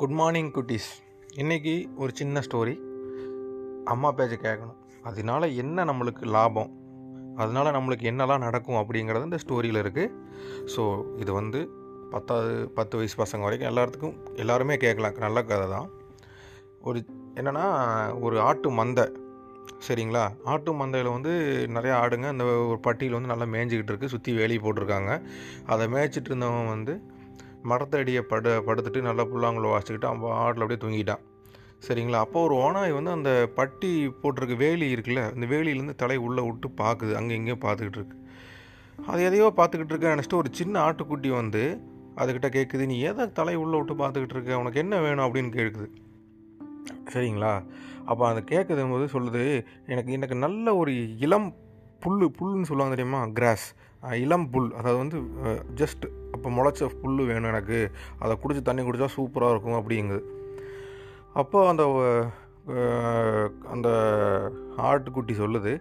Good morning குட்டீஸ். இன்றைக்கி ஒரு சின்ன ஸ்டோரி அம்மா பேச்சை கேட்கணும். அதனால என்ன நம்மளுக்கு லாபம்? அதனால நம்மளுக்கு என்னெல்லாம் நடக்கும் அப்படிங்கிறது இந்த ஸ்டோரியில் இருக்குது ஸோ இது வந்து பத்தாவது பத்து வயசு பசங்க வரைக்கும் எல்லாத்துக்கும் எல்லாருமே கேட்கலாம். நல்ல கதை தான். ஒரு என்னென்னா ஒரு ஆட்டு மந்தை. சரிங்களா? ஆட்டு மந்தையில் வந்து நிறையா ஆடுங்க. அந்த ஒரு பட்டியில் வந்து நல்லா மேய்ஞ்சிக்கிட்டு இருக்குது சுற்றி வேலி போட்டிருக்காங்க. அதை மேய்ச்சிட்டு இருந்தவன் வந்து மரத்தடியை படு படுத்துட்டு நல்லா புல்லாங்குழல் வாசிக்கிட்டு அவன் ஆட்டில் அப்படியே தூங்கிட்டான். சரிங்களா? அப்போ ஒரு ஓனாய் வந்து அந்த பட்டி போட்டிருக்க வேலி இருக்குல்ல அந்த வேலியிலேருந்து தலை உள்ளே விட்டு பார்க்குது அங்கே இங்கேயும் பார்த்துக்கிட்டு இருக்கு. அது எதையோ பார்த்துக்கிட்டு இருக்க நினச்சிட்டு ஒரு சின்ன ஆட்டுக்குட்டி வந்து அதுக்கிட்ட கேட்குது நீ எதை தலை உள்ளே விட்டு பார்த்துக்கிட்டு இருக்க? உனக்கு என்ன வேணும்? அப்படின்னு கேட்குது சரிங்களா? அப்போ அது கேட்குதும் போது சொல்லுது எனக்கு எனக்கு நல்ல ஒரு இளம் புல் புல்லுன்னு சொல்லுவாங்க தெரியுமா? கிராஸ். இளம் புல். அதாவது வந்து ஜஸ்ட் அப்போ முளைச்ச புல் வேணும் எனக்கு. அதை குடித்து தண்ணி குடித்தா சூப்பராக இருக்கும் அப்படிங்குது. அப்போ அந்த அந்த ஆட்டுக்குட்டி சொல்லுது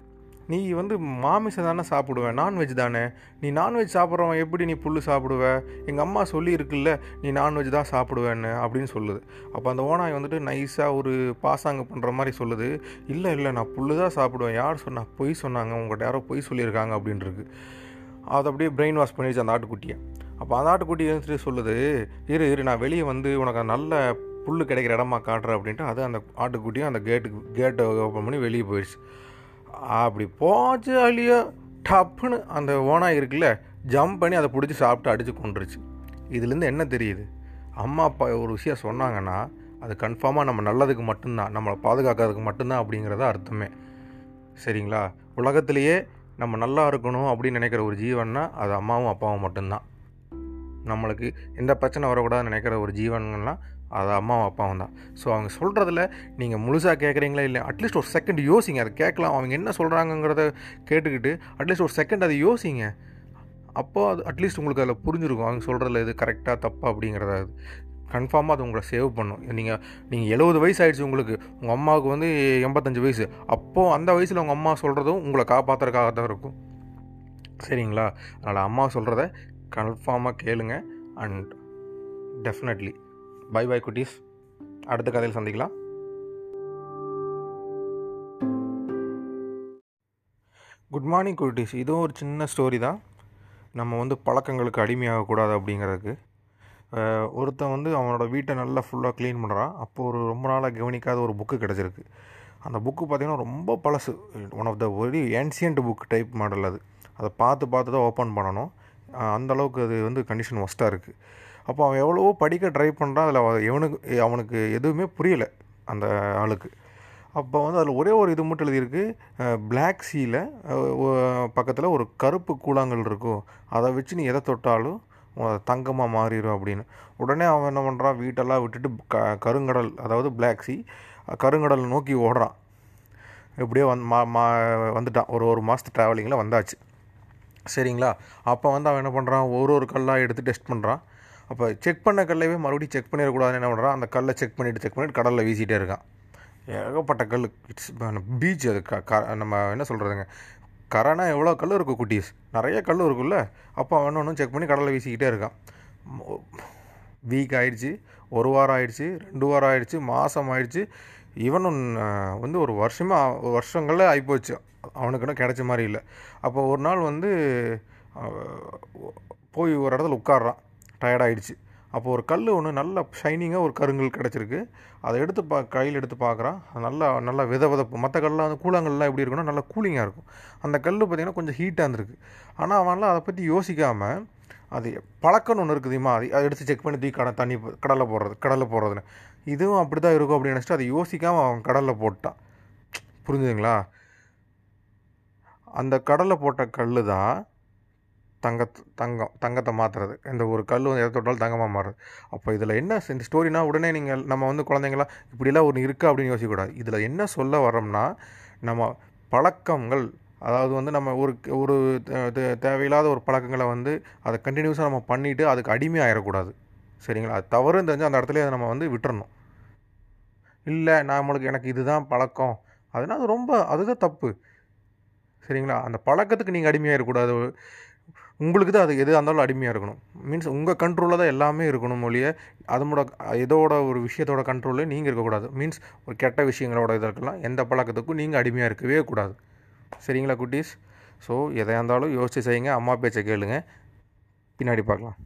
நீ வந்து மாமிசம் தானே சாப்பிடுவேன் நான்வெஜ் தானே? நீ நான்வெஜ் சாப்பிட்றவன் எப்படி நீ புல் சாப்பிடுவ? எங்கள் அம்மா சொல்லியிருக்குல்ல நீ நான்வெஜ் தான் சாப்பிடுவேன்னு அப்படின்னு சொல்லுது. அப்போ அந்த ஓனாய் வந்துட்டு நைஸாக ஒரு பாசாங்க பண்ணுற மாதிரி சொல்லுது இல்லை இல்லை நான் புல் தான் சாப்பிடுவேன். யார் சொன்னா? பொய் சொன்னாங்க. உங்கள்கிட்ட யாரோ பொய் சொல்லியிருக்காங்க அப்படின்ட்டுருக்கு அதை அப்படியே பிரெயின் வாஷ் பண்ணிடுச்சு அந்த ஆட்டுக்குட்டியை. அப்போ அந்த ஆட்டுக்குட்டி எழுந்துட்டு சொல்லுது? இரு இரு நான் வெளியே வந்து உனக்கு நல்ல புல் கிடைக்கிற இடமா காட்டுறேன் அப்படின்ட்டு அது அந்த ஆட்டுக்குட்டியும் அந்த கேட்டுக்கு கேட்டை ஓப்பன் பண்ணி வெளியே போயிடுச்சு அப்படி போச்சு அழியோ டப்புன்னு அந்த ஓனாய் இருக்குல்ல ஜம்ப் பண்ணி அதை பிடிச்சி சாப்பிட்டு அடித்து கொண்டுருச்சு இதுலேருந்து என்ன தெரியுது? அம்மா அப்பா ஒரு விஷயம் சொன்னாங்கன்னா அது கன்ஃபார்மாக நம்ம நல்லதுக்கு மட்டும்தான் நம்மளை பாதுகாக்கிறதுக்கு மட்டும்தான் அப்படிங்கிறத அர்த்தமே. சரிங்களா? உலகத்திலேயே நம்ம நல்லா இருக்கணும் அப்படின்னு நினைக்கிற ஒரு ஜீவன்னா அது அம்மாவும் அப்பாவும் மட்டும்தான். நம்மளுக்கு எந்த பிரச்சனை வரக்கூடாதுன்னு நினைக்கிற ஒரு ஜீவன்கள்லாம் அது அம்மாவும் அப்பாவும் தான். ஸோ அவங்க சொல்கிறதுல நீங்கள் முழுசாக கேட்குறீங்களா இல்லை அட்லீஸ்ட் ஒரு செகண்ட் யோசிங்க அதை கேட்கலாம். அவங்க என்ன சொல்கிறாங்கங்கிறத கேட்டுக்கிட்டு அட்லீஸ்ட் ஒரு செகண்ட் அதை யோசிங்க. அப்போ அது அட்லீஸ்ட் உங்களுக்கு அதில் புரிஞ்சிருக்கும். அவங்க சொல்கிறதுல இது கரெக்டாக தப்பா அப்படிங்கிறத அது கன்ஃபார்மாக அது உங்களை சேவ் பண்ணும். நீங்கள் நீங்கள் எழுபது வயசு ஆகிடுச்சு உங்களுக்கு. உங்கள் அம்மாவுக்கு வந்து எண்பத்தஞ்சு வயசு. அப்போது அந்த வயசில் உங்கள் அம்மா சொல்கிறதும் உங்களை காப்பாற்றுறதுக்காக தான் இருக்கும். சரிங்களா? அதனால் அம்மா சொல்கிறத கன்ஃபார்மாக கேளுங்க. அண்ட் டெஃபினெட்லி பை பை குட்டீஸ். அடுத்த கதையில் சந்திக்கலாம். குட் மார்னிங் குட்டீஸ். இதுவும் ஒரு சின்ன ஸ்டோரி தான். நம்ம வந்து பழக்கங்களுக்கு அடிமையாகக்கூடாது அப்படிங்கிறதுக்கு. ஒருத்தன் வந்து அவனோட வீட்டை நல்லா ஃபுல்லாக க்ளீன் பண்ணுறான் அப்போ ஒரு ரொம்ப நாளாக கவனிக்காத ஒரு புக்கு கிடச்சிருக்கு. அந்த புக்கு பார்த்திங்கன்னா ரொம்ப பழசு. One of the very ancient book type model அது. அதை பார்த்து பார்த்து தான் ஓப்பன் பண்ணணும். அந்தளவுக்கு அந்த அளவுக்கு அது வந்து கண்டிஷன் ஒஸ்ட்டாக இருக்குது அப்போ அவன் எவ்வளவோ படிக்க ட்ரை பண்ணுறான் அதில் எவனுக்கு அவனுக்கு எதுவுமே புரியலை அந்த ஆளுக்கு. அப்போ வந்து அதில் ஒரே ஒரு இது மட்டும் எழுதியிருக்கு பிளாக் சீல பக்கத்தில் ஒரு கருப்பு கூழாங்கல் இருக்கும். அதை வச்சு நீ எதை தொட்டாலும் தங்கமாக மாறிடும் அப்படின்னு. உடனே அவன் என்ன பண்ணுறான் வீட்டெல்லாம் விட்டுட்டு க கருங்கடல் அதாவது பிளாக் சி கருங்கடல் நோக்கி ஓடுறான். இப்படியே வந் மா மா வந்துட்டான். ஒரு ஒரு மாதத்து ட்ராவலிங்கில் வந்தாச்சு. சரிங்களா? அப்போ வந்து அவன் என்ன பண்ணுறான் ஒரு ஒரு கல்லாக எடுத்து டெஸ்ட் பண்ணுறான் அப்போ செக் பண்ண கல்லையே மறுபடியும் செக் பண்ணிடக்கூடாதுன்னு என்ன பண்ணுறான் அந்த கல்லை செக் பண்ணிவிட்டு செக் பண்ணிவிட்டு கடலில் வீசிகிட்டே இருக்கான். ஏகப்பட்ட கல். இட்ஸ் பீச் அது. க க நம்ம என்ன சொல்கிறதுங்க கரைனா எவ்வளோ கல் இருக்கும் குட்டீஸ்? நிறைய கல் இருக்குல்ல? அப்போ அவன் ஒன்றும் செக் பண்ணி கடலில் வீசிக்கிட்டே இருக்கான். வீக் ஆயிடுச்சு ஒரு வாரம் ஆயிடுச்சு ரெண்டு வாரம் ஆயிடுச்சு மாதம் ஆயிடுச்சு. ஈவன் வந்து ஒரு வருஷமாக வருஷங்களில் ஆகிப்போச்சு அவனுக்குன்னு கிடைச்ச மாதிரி இல்லை. அப்போ ஒரு நாள் வந்து போய் ஒரு இடத்துல உட்காடுறான் டயர்டாகிடுச்சு அப்போ ஒரு கல் ஒன்று நல்ல ஷைனிங்காக ஒரு கருங்கல் கிடச்சிருக்கு. அதை எடுத்து பா கையில் எடுத்து பார்க்குறான். நல்லா நல்லா வித விதப்பு. மற்ற கல்லாம் வந்து கூழாங்கல்லாம் எப்படி இருக்குன்னா நல்லா கூலிங்காக இருக்கும். அந்த கல் பார்த்திங்கன்னா கொஞ்சம் ஹீட்டாக இருந்திருக்கு. ஆனால் அவன்லாம் அதை பற்றி யோசிக்காமல் அது பழக்கம்னு ஒன்று இருக்குதுமா அது அதை எடுத்து செக் பண்ணி தூக்கி கடை தண்ணி கடலை போடுறது கடலை போடுறதுன்னு. இதுவும் அப்படி தான் இருக்கும் அப்படின்னு நினச்சிட்டு அதை யோசிக்காமல் அவன் கடலில் போட்டான். புரிஞ்சுதுங்களா? அந்த கடலில் போட்ட கல் தான் தங்கத் தங்கம் தங்கத்தை மாற்றுறது இந்த ஒரு கல் வந்து எதை தொட்டாலும் தங்கமாக மாறுறது. அப்போ இதில் என்ன இந்த ஸ்டோரினா உடனே நீங்கள் நம்ம வந்து குழந்தைங்களா இப்படிலாம் ஒன்று இருக்கா அப்படின்னு யோசிக்கக்கூடாது. இதில் என்ன சொல்ல வரோம்னா நம்ம பழக்கங்கள் அதாவது வந்து நம்ம ஒரு ஒரு தேவையில்லாத ஒரு பழக்கங்களை வந்து அதை கண்டினியூஸாக நம்ம பண்ணிவிட்டு அதுக்கு அடிமை ஆயிடக்கூடாது சரிங்களா? அது தவறுன்னு தெரிஞ்சு அந்த இடத்துல அதை நம்ம வந்து விட்டுறணும். இல்லை நம்மளுக்கு எனக்கு இதுதான் பழக்கம். அதுனால் அது ரொம்ப அதுதான் தப்பு. சரிங்களா? அந்த பழக்கத்துக்கு நீங்கள் அடிமையாக இருக்கக்கூடாது. உங்களுக்கு தான் அது எது இருந்தாலும் அடிமையாக இருக்கணும். மீன்ஸ் உங்கள் கண்ட்ரோலில் தான் எல்லாமே இருக்கணும் மொழிய அதோட இதோட ஒரு விஷயத்தோட கண்ட்ரோலில் நீங்கள் இருக்கக்கூடாது. மீன்ஸ் ஒரு கெட்ட விஷயங்களோட இதாக இருக்கலாம். எந்த பழக்கத்துக்கும் நீங்கள் அடிமையாக இருக்கவே கூடாது. சரிங்களா குட்டீஸ்? ஸோ எதையா இருந்தாலும் யோசிச்சு செய்யுங்க. அம்மா பேச்சை கேளுங்க. பின்னாடி பார்க்கலாம்.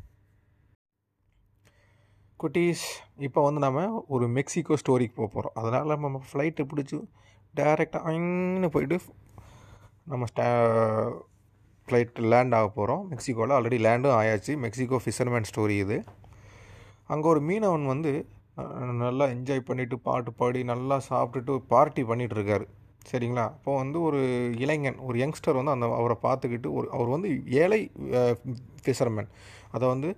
குட்டீஸ் இப்போ வந்து நம்ம ஒரு மெக்சிகோ ஸ்டோரிக்கு போக போகிறோம் அதனால் நம்ம ஃப்ளைட்டு பிடிச்சி டேரெக்டாக அங்கன்னு போயிட்டு நம்ம ஸ்டா ஃப்ளைட் லேண்ட் ஆக போகிறோம் மெக்சிகோவில் ஆல்ரெடி லேண்டும் ஆயாச்சு. மெக்சிகோ ஃபிஷர்மேன் ஸ்டோரி இது. அங்கே ஒரு மீனவன் வந்து நல்லா என்ஜாய் பண்ணிவிட்டு பாட்டு பாடி நல்லா சாப்பிட்டுட்டு பார்ட்டி பண்ணிகிட்ருக்காரு சரிங்களா? அப்போ வந்து ஒரு இளைஞன் ஒரு யங்ஸ்டர் வந்து அந்த அவரை பார்த்துக்கிட்டு ஒரு அவர் வந்து ஏழை ஃபிஷர்மேன் அதை வந்து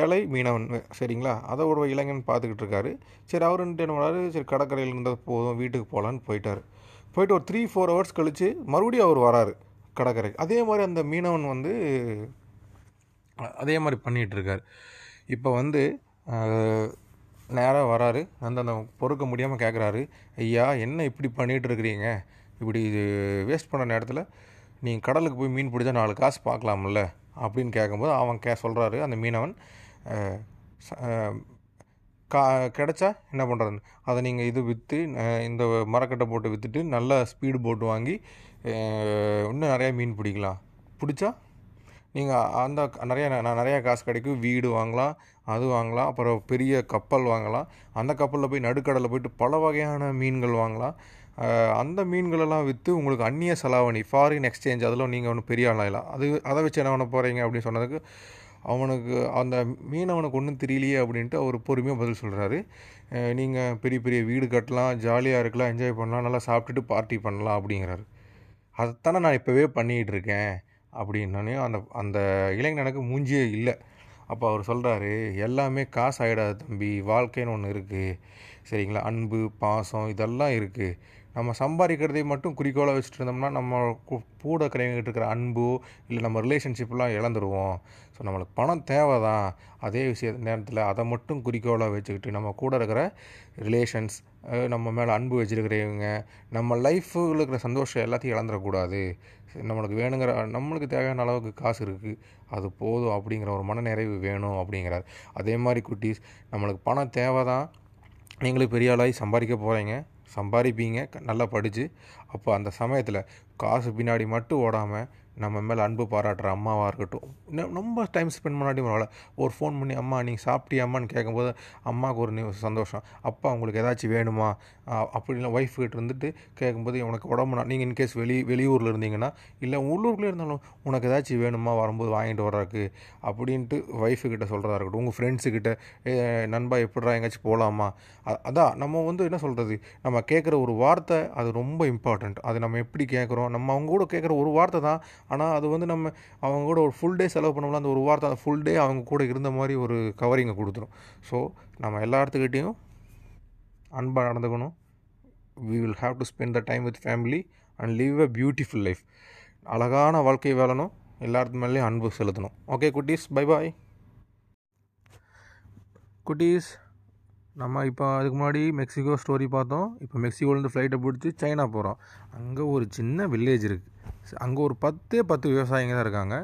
ஏழை மீனவன் சரிங்களா? அதை ஒரு இளைஞன் பார்த்துக்கிட்டு இருக்காரு சரி அவர் என்ன பண்ணாரு சரி கடற்கரையில் இருந்தது போதும் வீட்டுக்கு போகலான்னு போயிட்டார். போயிட்டு ஒரு த்ரீ ஃபோர் ஹவர்ஸ் கழித்து மறுபடியும் அவர் வராரு கடற்கரைக்கு அதே மாதிரி அந்த மீனவன் வந்து அதே மாதிரி பண்ணிகிட்டு இருக்கார் இப்போ வந்து நேராக வராரு. அந்த அந்த பொறுக்க முடியாமல் கேட்குறாரு ஐயா என்ன இப்படி பண்ணிகிட்டு இருக்கிறீங்க இப்படி இது வேஸ்ட் பண்ண நேரத்தில் நீங்கள் கடலுக்கு போய் மீன் பிடிச்சா நாலு காசு பார்க்கலாம்ல அப்படின்னு கேட்கும்போது அவன் கே சொல்கிறாரு அந்த மீனவன். கா கிடச்சா என்ன பண்ணுறதுன்னு அதை நீங்கள் இது விற்று இந்த மரக்கட்டை போட்டு விற்றுட்டு நல்ல ஸ்பீடு போட்டு வாங்கி இன்னும் நிறையா மீன் பிடிக்கலாம். பிடிச்சா நீங்கள் அந்த நிறையா நான் நிறையா காசு கிடைக்கும். வீடு வாங்கலாம் அது வாங்கலாம் அப்புறம் பெரிய கப்பல் வாங்கலாம். அந்த கப்பலில் போய் நடுக்கடலில் போயிட்டு பல வகையான மீன்கள் வாங்கலாம். அந்த மீன்களெல்லாம் விற்று உங்களுக்கு அந்நிய செலாவணி ஃபாரின் எக்ஸ்சேஞ்ச் அதில் நீங்கள் ஒன்றும் பெரிய ஆளாகலாம் அது அதை வச்சு என்ன பண்ண போகிறீங்க அப்படின்னு சொன்னதுக்கு அவனுக்கு அந்த மீனவனுக்கு ஒன்றும் தெரியலையே அப்படின்ட்டு அவர் பொறுமையாக பதில் சொல்கிறாரு நீங்கள் பெரிய பெரிய வீடு கட்டலாம் ஜாலியாக இருக்கலாம் என்ஜாய் பண்ணலாம் நல்லா சாப்பிட்டுட்டு பார்ட்டி பண்ணலாம் அப்படிங்கிறாரு. அதைத்தானே நான் இப்போவே பண்ணிகிட்டு இருக்கேன் அப்படின்னோடனே அந்த அந்த இளைஞனுக்கு மூஞ்சியே இல்லை. அப்போ அவர் சொல்கிறாரு எல்லாமே காசு ஆகிடாது தம்பி வாழ்க்கைன்னு ஒன்று இருக்குது சரிங்களா? அன்பு பாசம் இதெல்லாம் இருக்குது நம்ம சம்பாதிக்கிறதை மட்டும் குறிக்கோளாக வச்சுட்டு இருந்தோம்னா நம்ம கூட கிடைக்கிட்டு இருக்கிற அன்போ இல்லை நம்ம ரிலேஷன்ஷிப்லாம் இழந்துருவோம். ஸோ நம்மளுக்கு பணம் தேவை தான் அதே விஷய நேரத்தில் அதை மட்டும் குறிக்கோளாக வச்சுக்கிட்டு நம்ம கூட இருக்கிற ரிலேஷன்ஸ் நம்ம மேலே அன்பு வச்சுருக்கிறவங்க நம்ம லைஃப்பில் இருக்கிற சந்தோஷம் எல்லாத்தையும் இழந்துடக்கூடாது. நம்மளுக்கு வேணுங்கிற நம்மளுக்கு தேவையான அளவுக்கு காசு இருக்குது அது போதும் அப்படிங்கிற ஒரு மனநிறைவு வேணும் அப்படிங்கிறார். அதே மாதிரி குட்டீஸ் நம்மளுக்கு பணம் தேவை தான் நீங்களும் பெரிய ஆளாகி சம்பாதிக்க போகிறீங்க சம்பாதிப்பீங்க க- நல்லா படித்து அப்போ அந்த சமயத்தில் காசு பின்னாடி மட்டும் ஓடாமல் நம்ம மேலே அன்பு பாராட்டுற அம்மாவாக இருக்கட்டும். ரொம்ப டைம் ஸ்பெண்ட் பண்ணாட்டி பரவாயில்ல. ஒரு ஃபோன் பண்ணி அம்மா நீங்கள் சாப்பிட்டியாம்மான்னு கேட்கும்போது அம்மாவுக்கு ஒரு நி- சந்தோஷம். அப்பா உங்களுக்கு ஏதாச்சும் வேணுமா? அப்படிலாம் அப்படின்னா ஒய்ஃப் கிட்ட இருந்துட்டு கேட்கும்போது உனக்கு உடம்பு நீங்கள் இன்கேஸ் வெளி வெளியூரில் இருந்தீங்கன்னா இல்லை உள்ளூர்லேயே இருந்தாலும் உனக்கு ஏதாச்சும் வேணுமா? வரும்போது வாங்கிட்டு வர்றதுக்கு. அப்படின்ட்டு ஒய்ஃபு கிட்ட சொல்கிறதா இருக்கட்டும். உங்கள் ஃப்ரெண்ட்ஸுக்கிட்ட நண்பா எப்படிடா எங்கேயாச்சும் போகலாமா அதான் நம்ம வந்து என்ன சொல்கிறது நம்ம கேட்குற ஒரு வார்த்தை அது ரொம்ப இம்பார்ட்டண்ட் அது நம்ம எப்படி கேட்குறோம்? நம்ம அவங்க கூட கேட்குற ஒரு வார்த்தை தான் ஆனால் அது வந்து நம்ம அவங்க கூட ஒரு ஃபுல் டே செலவு பண்ணோம்னா அந்த ஒரு வார்த்தை அந்த ஃபுல் டே அவங்க கூட இருந்த மாதிரி ஒரு கவரிங்கை கொடுத்துரும். ஸோ நம்ம எல்லா இடத்துக்கிட்டேயும் அன்பாக நடந்துக்கணும். We will have to spend the time with family and leave a beautiful life அழகான வாழ்க்கை வாழணும். எல்லாத்து மேலேயும் அன்பு செலுத்தணும். ஓகே குட்டீஸ் பை பாய் குட்டீஸ் நம்ம இப்போ அதுக்கு முன்னாடி மெக்சிகோ ஸ்டோரி பார்த்தோம். இப்போ மெக்சிகோலேருந்து ஃப்ளைட்டை பிடிச்சி சைனா போகிறோம் அங்கே ஒரு சின்ன வில்லேஜ் இருக்குது அங்கே ஒரு பத்தே பத்து விவசாயிங்க தான் இருக்காங்க.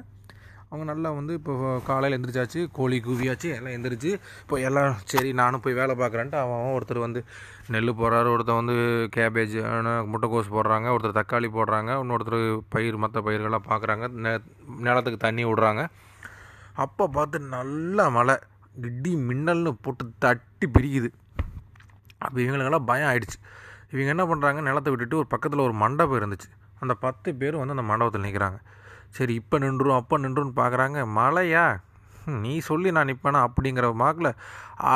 அவங்க நல்லா வந்து இப்போ காலையில் எந்திரிச்சாச்சு கோழி கூவியாச்சு எல்லாம் எந்திரிச்சு இப்போ எல்லாம் சரி நானும் போய் வேலை பார்க்குறேன்ட்டு அவன் ஒருத்தர் வந்து நெல் போடுறாரு ஒருத்தர் வந்து கேபேஜ் முட்டைக்கோஸ் போடுறாங்க ஒருத்தர் தக்காளி போடுறாங்க இன்னொருத்தர் பயிர் மற்ற பயிர்கள்லாம் பார்க்குறாங்க நெ நிலத்துக்கு தண்ணி விடுறாங்க. அப்போ பார்த்து நல்ல மழை இடி மின்னல்னு போட்டு தட்டி பிரிக்குது. அப்போ இவங்களுக்கெல்லாம் பயம் ஆயிடுச்சு. இவங்க என்ன பண்ணுறாங்க நிலத்தை விட்டுட்டு ஒரு பக்கத்தில் ஒரு மண்டபம் இருந்துச்சு. அந்த பத்து பேரும் வந்து அந்த மண்டபத்தில் நிற்கிறாங்க சரி இப்போ நின்றுரும் அப்போ நின்றுன்னு பார்க்குறாங்க மழையா நீ சொல்லி நான் நிற்பேனா அப்படிங்கிற மாக்கில்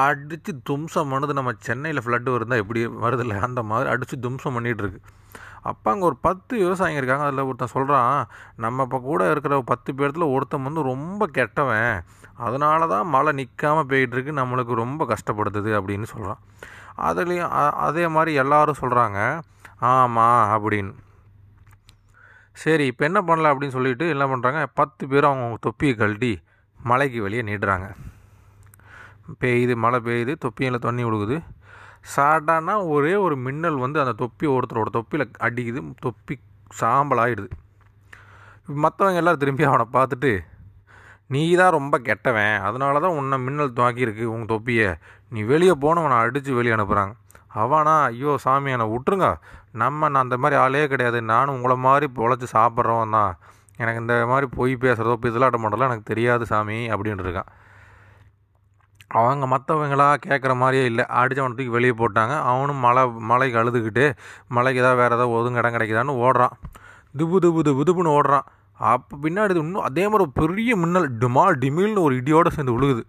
அடித்து தும்சம் பண்ணுது. நம்ம சென்னையில் ஃப்ளட்டு இருந்தால் எப்படி வருதில்ல? அந்த மாதிரி அடித்து தும்சம் பண்ணிகிட்ருக்கு அப்போ அங்கே ஒரு பத்து விவசாயிங்க இருக்காங்க. அதில் ஒருத்தன் சொல்கிறான் நம்ம இப்போ கூட இருக்கிற பத்து பேர்த்தில் ஒருத்தன் வந்து ரொம்ப கெட்டவன். அதனால தான் மழை நிற்காமல் போயிட்டுருக்கு. நம்மளுக்கு ரொம்ப கஷ்டப்படுத்துது அப்படின்னு சொல்கிறான் அதுலேயும் அதே மாதிரி எல்லோரும் சொல்கிறாங்க ஆமாம் அப்படின்னு. சரி இப்போ என்ன பண்ணலாம் அப்படின்னு சொல்லிட்டு என்ன பண்ணுறாங்க பத்து பேரும் அவங்க தொப்பியை கழட்டி மலைக்கு வெளியே நீடுறாங்க பெய்யுது மழை பெய்யுது தொப்பியில் தண்ணி விடுக்குது சாட்டானா ஒரே ஒரு மின்னல் வந்து அந்த தொப்பி ஒருத்தரோட தொப்பியில் அடிக்குது தொப்பி சாம்பல் மற்றவங்க எல்லோரும் திரும்பி அவனை பார்த்துட்டு நீ தான் ரொம்ப கெட்டவன் அதனால தான் உன்னை மின்னல் தாக்கியிருக்கு உங்கள் தொப்பியை. நீ வெளியே போனவனை அடித்து வெளியே அனுப்புகிறாங்க அவனா ஐயோ சாமி என்னை விட்டுருங்க. நம்ம நான் அந்த மாதிரி ஆளே கிடையாது. நானும் உங்களை மாதிரி பொழைச்சி சாப்பிட்றவன் தான். எனக்கு இந்த மாதிரி பொய் பேசுகிறதோ பிதலாட்ட மாட்டலாம் எனக்கு தெரியாது சாமி அப்படின்ட்டு இருக்கான். அவங்க மற்றவங்களா கேட்குற மாதிரியே இல்லை. அடித்தவனை தூக்கி வெளியே போட்டாங்க. அவனும் மழை மலைக்கு அழுதுகிட்டு மலைக்கு ஏதாவது வேறு ஏதாவது ஒதுங்க இடம் கிடைக்குதான்னு ஓடுறான். துபு துபு துபு துபுன்னு ஓடுறான். அப்போ பின்னாடி இன்னும் அதே மாதிரி ஒரு பெரிய மின்னல் டிமால் டிமில்னு ஒரு இடியோடு சேர்ந்து விழுகுது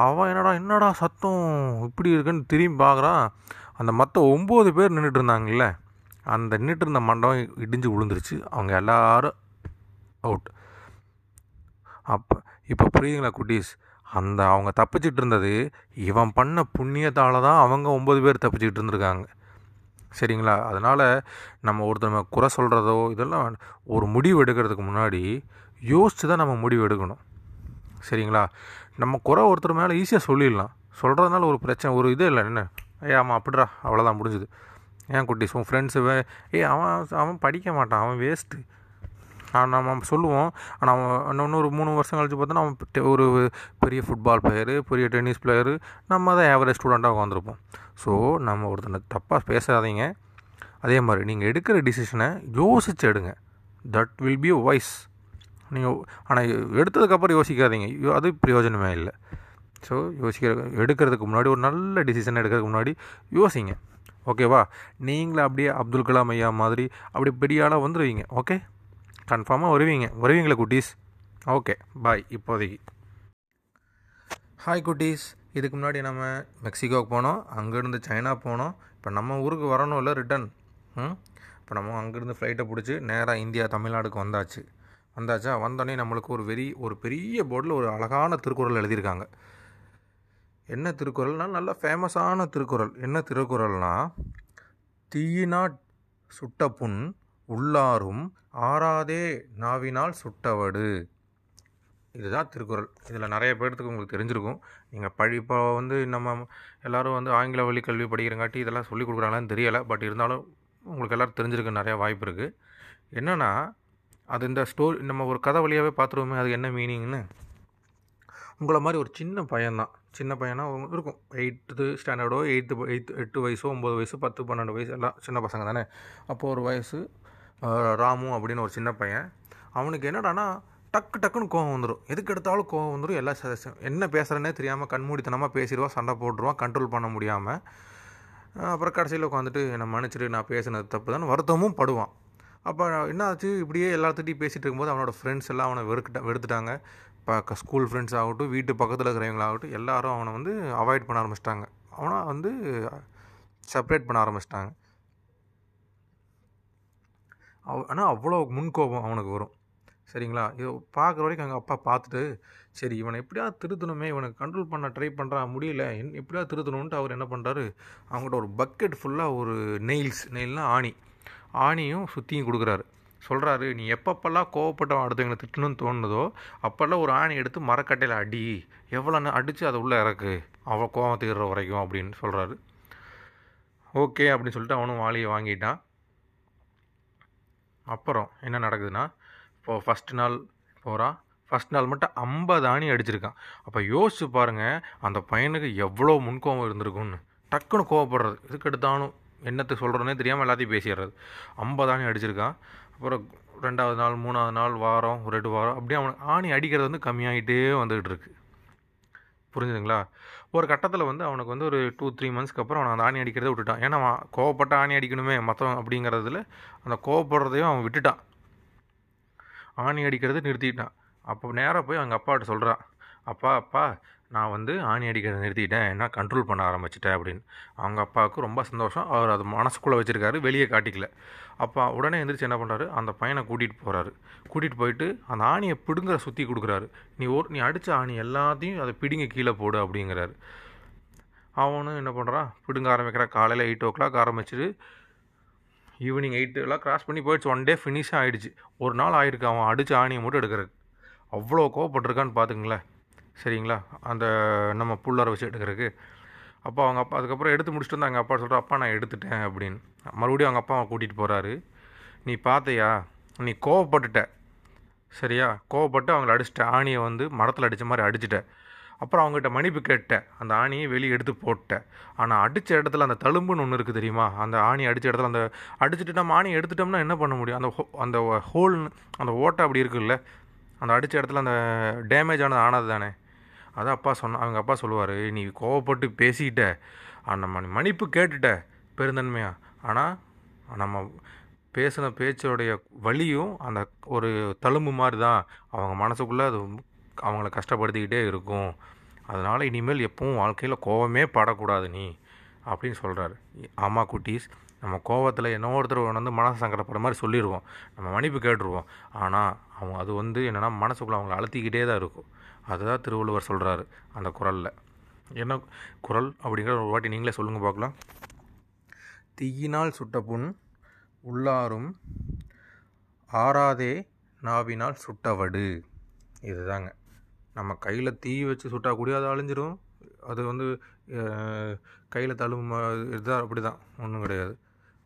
அவன் என்னடா என்னடா சத்தம் இப்படி இருக்குன்னு திரும்பி பார்க்குறான் அந்த மற்ற ஒம்பது பேர் நின்றுட்டு இருந்தாங்கல்ல அந்த நின்றுட்டு இருந்த மண்டபம் இடிஞ்சு விழுந்துருச்சு. அவங்க எல்லாரும் அவுட் அப்போ இப்போ புரியுதுங்களா குட்டீஸ்? அந்த அவங்க தப்பிச்சிட்டு இருந்தது இவன் பண்ண புண்ணியத்தால் தான் அவங்க ஒம்பது பேர் தப்பிச்சிக்கிட்டு இருந்திருக்காங்க சரிங்களா? அதனால் நம்ம ஒருத்தர் குறை சொல்கிறதோ இதெல்லாம் ஒரு முடிவு எடுக்கிறதுக்கு முன்னாடி யோசித்து தான் நம்ம முடிவு எடுக்கணும். சரிங்களா? நம்ம குறை ஒருத்தர் மேலே ஈஸியாக சொல்லிடலாம். சொல்கிறதுனால ஒரு பிரச்சனை ஒரு இது இல்லை என்ன? ஏய் ஆமாம் அப்படிடா அவ்வளோதான் முடிஞ்சுது. ஏன் குட்டீஸ் உன் ஃப்ரெண்ட்ஸு ஏய் அவன் அவன் படிக்க மாட்டான் அவன் வேஸ்ட்டு நம்ம சொல்லுவோம் ஆனால் அவன் இன்னொரு மூணு வருஷம் கழிச்சு பார்த்தோன்னா அவன் ஒரு பெரிய ஃபுட்பால் பிளேயரு பெரிய டென்னிஸ் பிளேயரு நம்ம தான் ஆவரேஜ் ஸ்டூடெண்ட்டாக உட்காந்துருப்போம் ஸோ நம்ம ஒருத்தனை தப்பாக பேசாதீங்க. அதே மாதிரி நீங்கள் எடுக்கிற டிசிஷனை யோசிச்சு எடுங்க. தட் வில் பி வைஸ் நீங்கள் ஆனால் எடுத்ததுக்கப்புறம் யோசிக்காதீங்க. அது பிரயோஜனமே இல்லை. ஸோ யோசிக்கிற எடுக்கிறதுக்கு முன்னாடி ஒரு நல்ல டிசிஷன் எடுக்கிறதுக்கு முன்னாடி யோசிங்க. ஓகேவா நீங்களும் அப்படியே அப்துல் கலாம் ஐயா மாதிரி அப்படி பெரிய ஆளாக வந்துடுவீங்க ஓகே கன்ஃபார்மாக வருவீங்க. வருவீங்களா குட்டீஸ்? ஓகே பாய் இப்போதைக்கு. ஹாய் குட்டீஸ். இதுக்கு முன்னாடி நம்ம மெக்சிகோவுக்கு போனோம். அங்கேருந்து சைனா போனோம். இப்போ நம்ம ஊருக்கு வரணும் இல்லை ரிட்டன் ம்? இப்போ நம்ம அங்கேருந்து ஃப்ளைட்டை பிடிச்சி நேராக இந்தியா தமிழ்நாடுக்கு வந்தாச்சு. வந்தாச்சா? வந்தோடனே நம்மளுக்கு ஒரு வெறி ஒரு பெரிய போர்டில் ஒரு அழகான திருக்குறள் எழுதியிருக்காங்க. என்ன திருக்குறள்னா நல்ல ஃபேமஸான திருக்குறள். என்ன திருக்குறள்னா தீயினாட் சுட்ட புண் உள்ளாரும் ஆறாதே நாவினால் சுட்டவடு. இதுதான் திருக்குறள். இதில் நிறைய பேர்த்துக்கு உங்களுக்கு தெரிஞ்சிருக்கும். நீங்கள் பழி இப்போ வந்து நம்ம எல்லாரும் வந்து ஆங்கில வழி கல்வி படிக்கிறங்காட்டி இதெல்லாம் சொல்லி கொடுக்குறாங்களான்னு தெரியலை. பட் இருந்தாலும் உங்களுக்கு எல்லோரும் தெரிஞ்சிருக்க நிறையா வாய்ப்பு இருக்குது என்னென்னா அது இந்த ஸ்டோரி நம்ம ஒரு கதை வழியாகவே பார்த்துருவோமே அது என்ன மீனிங்னு உங்களை மாதிரி ஒரு சின்ன பையன்தான். சின்ன பையனா இருக்கும். எயித்து ஸ்டாண்டர்டோ எயித்து எயித்து எட்டு வயசோ ஒம்பது வயசு பத்து பன்னெண்டு வயசு எல்லாம் சின்ன பசங்க தானே? அப்போது ஒரு வயசு ராமு அப்படின்னு ஒரு சின்ன பையன். அவனுக்கு என்னடானா டக்கு டக்குன்னு கோவம் வந்துடும் எதுக்கு எடுத்தாலும் கோவம் வந்துடும் எல்லா என்ன பேசுகிறேன்னே தெரியாமல் கண்மூடித்தனமாக பேசிடுவான் சண்டை போட்டுருவான் கண்ட்ரோல் பண்ண முடியாமல் அப்புறம் கடைசியில் உட்காந்துட்டு என்னை மன்னிச்சிட்டு நான் பேசினது தப்பு தான் வருத்தமும் படுவான். அப்போ என்ன ஆச்சு? இப்படியே எல்லாத்துட்டையும் பேசிகிட்டு இருக்கும்போது அவனோட ஃப்ரெண்ட்ஸ் எல்லாம் அவனை வெறுக்கிட்ட வெறுத்துட்டாங்க. இப்போ ஸ்கூல் ஃப்ரெண்ட்ஸ் ஆகட்டும் வீட்டு பக்கத்தில் இருக்கிறவங்களாகட்டும் எல்லாரும் அவனை வந்து அவாய்ட் பண்ண ஆரம்பிச்சிட்டாங்க. அவனை வந்து செப்பரேட் பண்ண ஆரம்பிச்சிட்டாங்க. அவ ஆனால் அவ்வளோ முன்கோபம் அவனுக்கு வரும். சரிங்களா? இது பார்க்குற வரைக்கும் எங்கள் அப்பா பார்த்துட்டு சரி இவனை எப்படியா திருத்தணுமே இவனை கண்ட்ரோல் பண்ண ட்ரை பண்ணுறான் முடியல என் எப்படியா திருத்தணுன்ட்டு அவர் என்ன பண்ணுறாரு அவங்கள்ட்ட ஒரு பக்கெட் ஃபுல்லாக ஒரு நெயில்ஸ் நெயில்னால் ஆணி. ஆணியும் சுற்றியும் கொடுக்குறாரு. சொல்கிறாரு நீ எப்பப்பெல்லாம் கோவப்பட்டவன் அடுத்தவங்களை திட்டணும்னு தோணுதோ அப்போல்லாம் ஒரு ஆணி எடுத்து மரக்கட்டையில் அடி எவ்வளோ அடித்து அதை உள்ளே இறக்கு அவ்வளோ கோவம் தீர்ற வரைக்கும் அப்படின்னு சொல்கிறாரு ஓகே அப்படின்னு சொல்லிட்டு அவனும் வாளியை வாங்கிட்டான். அப்புறம் என்ன நடக்குதுன்னா இப்போது ஃபஸ்ட் நாள் போகிறான் ஃபஸ்ட் நாள் மட்டும் ஐம்பது ஆணி அடிச்சிருக்கான். அப்போ யோசிச்சு பாருங்கள் அந்த பையனுக்கு எவ்வளோ முன்கோபம் இருந்திருக்கும்னு. டக்குன்னு கோவப்படுறது இதுக்கு எடுத்தாலும். என்னத்தை சொல்கிறோன்னே தெரியாமல் எல்லாத்தையும் பேசிடுறது. ஐம்பது ஆணி அடிச்சிருக்கான். அப்புறம் ரெண்டாவது நாள் மூணாவது நாள் வாரம் ஒரு ரெண்டு வாரம் அப்படியே அவனுக்கு ஆணி அடிக்கிறது வந்து கம்மியாகிட்டே வந்துக்கிட்டு இருக்கு. புரிஞ்சுதுங்களா? ஒரு கட்டத்தில் வந்து அவனுக்கு வந்து ஒரு டூ த்ரீ மந்த்ஸ்க்கு அப்புறம் அவனை அந்த ஆணி அடிக்கிறத விட்டுட்டான். ஏன்னா அவன் கோவப்பட்ட ஆணி அடிக்கணுமே மற்றவன் அப்படிங்கிறதுல அந்த கோவப்படுறதையும் அவன் விட்டுட்டான். ஆணி அடிக்கிறதை நிறுத்திட்டான். அப்போ நேராக போய் அவங்க அப்பாட்ட சொல்கிறான் அப்பா அப்பா நான் வந்து ஆணி அடிக்கிறத நிறுத்திட்டேன். என்ன கண்ட்ரோல் பண்ண ஆரம்பிச்சிட்டேன் அப்படின்னு. அவங்க அப்பாவுக்கு ரொம்ப சந்தோஷம். அவர் அது மனசுக்குள்ளே வச்சுருக்காரு வெளியே காட்டிக்கல. அப்பா உடனே எந்திரிச்சு என்ன பண்ணுறாரு அந்த பையனை கூட்டிகிட்டு போகிறாரு கூட்டிகிட்டு போயிட்டு அந்த ஆணியை பிடுங்குற சுற்றி கொடுக்குறாரு. நீ ஒரு நீ அடித்த ஆணி எல்லாத்தையும் அதை பிடிங்க கீழே போடு அப்படிங்கிறாரு. அவனும் என்ன பண்ணுறான் பிடுங்க ஆரம்பிக்கிறான். காலையில் எயிட் ஓ கிளாக் ஆரம்பிச்சிட்டு ஈவினிங் எயிட் எல்லாம் கிராஸ் பண்ணி போயிடுச்சு. ஒன் டே ஃபினிஷ் ஆகிடுச்சு ஒரு நாள் ஆயிருக்கு. அவன் அடித்த ஆணியை மட்டும் எடுக்கிறது அவ்வளோ கோவப்பட்டிருக்கான்னு பார்த்துங்களேன் சரிங்களா? அந்த நம்ம புள்ளார வச்சு எடுக்கிறதுக்கு. அப்போ அவங்க அப்பா அதுக்கப்புறம் எடுத்து முடிச்சுட்டு வந்து எங்கள் அப்பா சொல்கிற அப்பா நான் எடுத்துட்டேன் அப்படின்னு. மறுபடியும் அவங்க அப்பா அவன் கூட்டிகிட்டு போகிறாரு நீ பார்த்தையா நீ கோவப்பட்டுட்ட. சரியா? கோவப்பட்டு அவங்கள அடிச்சிட்ட. ஆணியை வந்து மரத்தில் அடித்த மாதிரி அடிச்சிட்ட. அப்புறம் அவங்ககிட்ட மன்னிப்பு கேட்டேன் அந்த ஆணியை வெளியே எடுத்து போட்டேன் ஆனால் அடித்த இடத்துல அந்த தழும்புன்னு ஒன்று இருக்குது தெரியுமா? அந்த ஆணி அடித்த இடத்துல அந்த அடிச்சுட்டு நம்ம ஆணியை எடுத்துட்டோம்னா என்ன பண்ண முடியும்? அந்த ஹோ அந்த ஹோல் அந்த ஓட்டை அப்படி இருக்குல்ல? அந்த அடித்த இடத்துல அந்த டேமேஜ் ஆனது ஆனது தானே? அதான் அப்பா சொன்ன அவங்க அப்பா சொல்லுவார் நீ கோவப்பட்டு பேசிக்கிட்ட. நம்ம மன்னிப்பு கேட்டுட்ட பெருந்தன்மையாக ஆனால் நம்ம பேசின பேச்சோடைய வழியும் அந்த ஒரு தழும்பு மாதிரி தான். அவங்க மனசுக்குள்ளே அது அவங்கள கஷ்டப்படுத்திக்கிட்டே இருக்கும். அதனால் இனிமேல் எப்பவும் வாழ்க்கையில் கோவமே படக்கூடாது நீ அப்படின்னு சொல்கிறாரு ஆமாம் குட்டீஸ் நம்ம கோவத்தில் என்ன ஒருத்தர் வந்து மனசு சங்கடப்படுற மாதிரி சொல்லிடுவோம் நம்ம மன்னிப்பு கேட்டுருவோம். ஆனால் அவங்க அது வந்து என்னென்னா மனசுக்குள்ளே அவங்கள அழுத்திக்கிட்டே தான் இருக்கும். அதுதான் திருவள்ளுவர் சொல்கிறாரு அந்த குரலில். என்ன குரல் அப்படிங்கிற ஒரு வாட்டி நீங்களே சொல்லுங்கள் பார்க்கலாம். தீயினால் சுட்ட புண் உள்ளாரும் ஆறாதே நாவினால் சுட்டவடு. இதுதாங்க. நம்ம கையில் தீ வச்சு சுட்டால் கூட அது அழிஞ்சிடும் அது வந்து கையில் தழும்பு இதுதான் அப்படி தான் ஒன்றும் கிடையாது.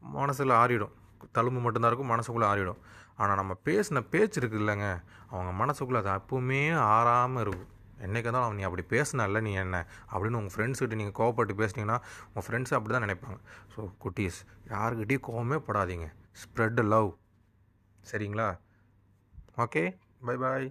மனசில் ஆறிடும். தழும்பு மட்டும்தான் இருக்கும் மனசுக்குள்ளே ஆறிடும். ஆனால் நம்ம பேசின பேச்சு இருக்குது இல்லைங்க. அவங்க மனசுக்குள்ளே அது அப்பவுமே ஆறாமல் இருக்கும். என்றைக்கு இருந்தாலும் அவன் நீ அப்படி பேசினல்ல நீ என்ன? அப்படின்னு உங்கள் ஃப்ரெண்ட்ஸ்கிட்ட நீங்கள் கோவப்பட்டு பேசுனீங்கன்னா உங்கள் ஃப்ரெண்ட்ஸ் அப்படி தான் நினைப்பாங்க. ஸோ குட்டீஸ் யாருக்கிட்டையும் கோவமே படாதீங்க. ஸ்ப்ரெட் லவ் சரிங்களா? Okay bye bye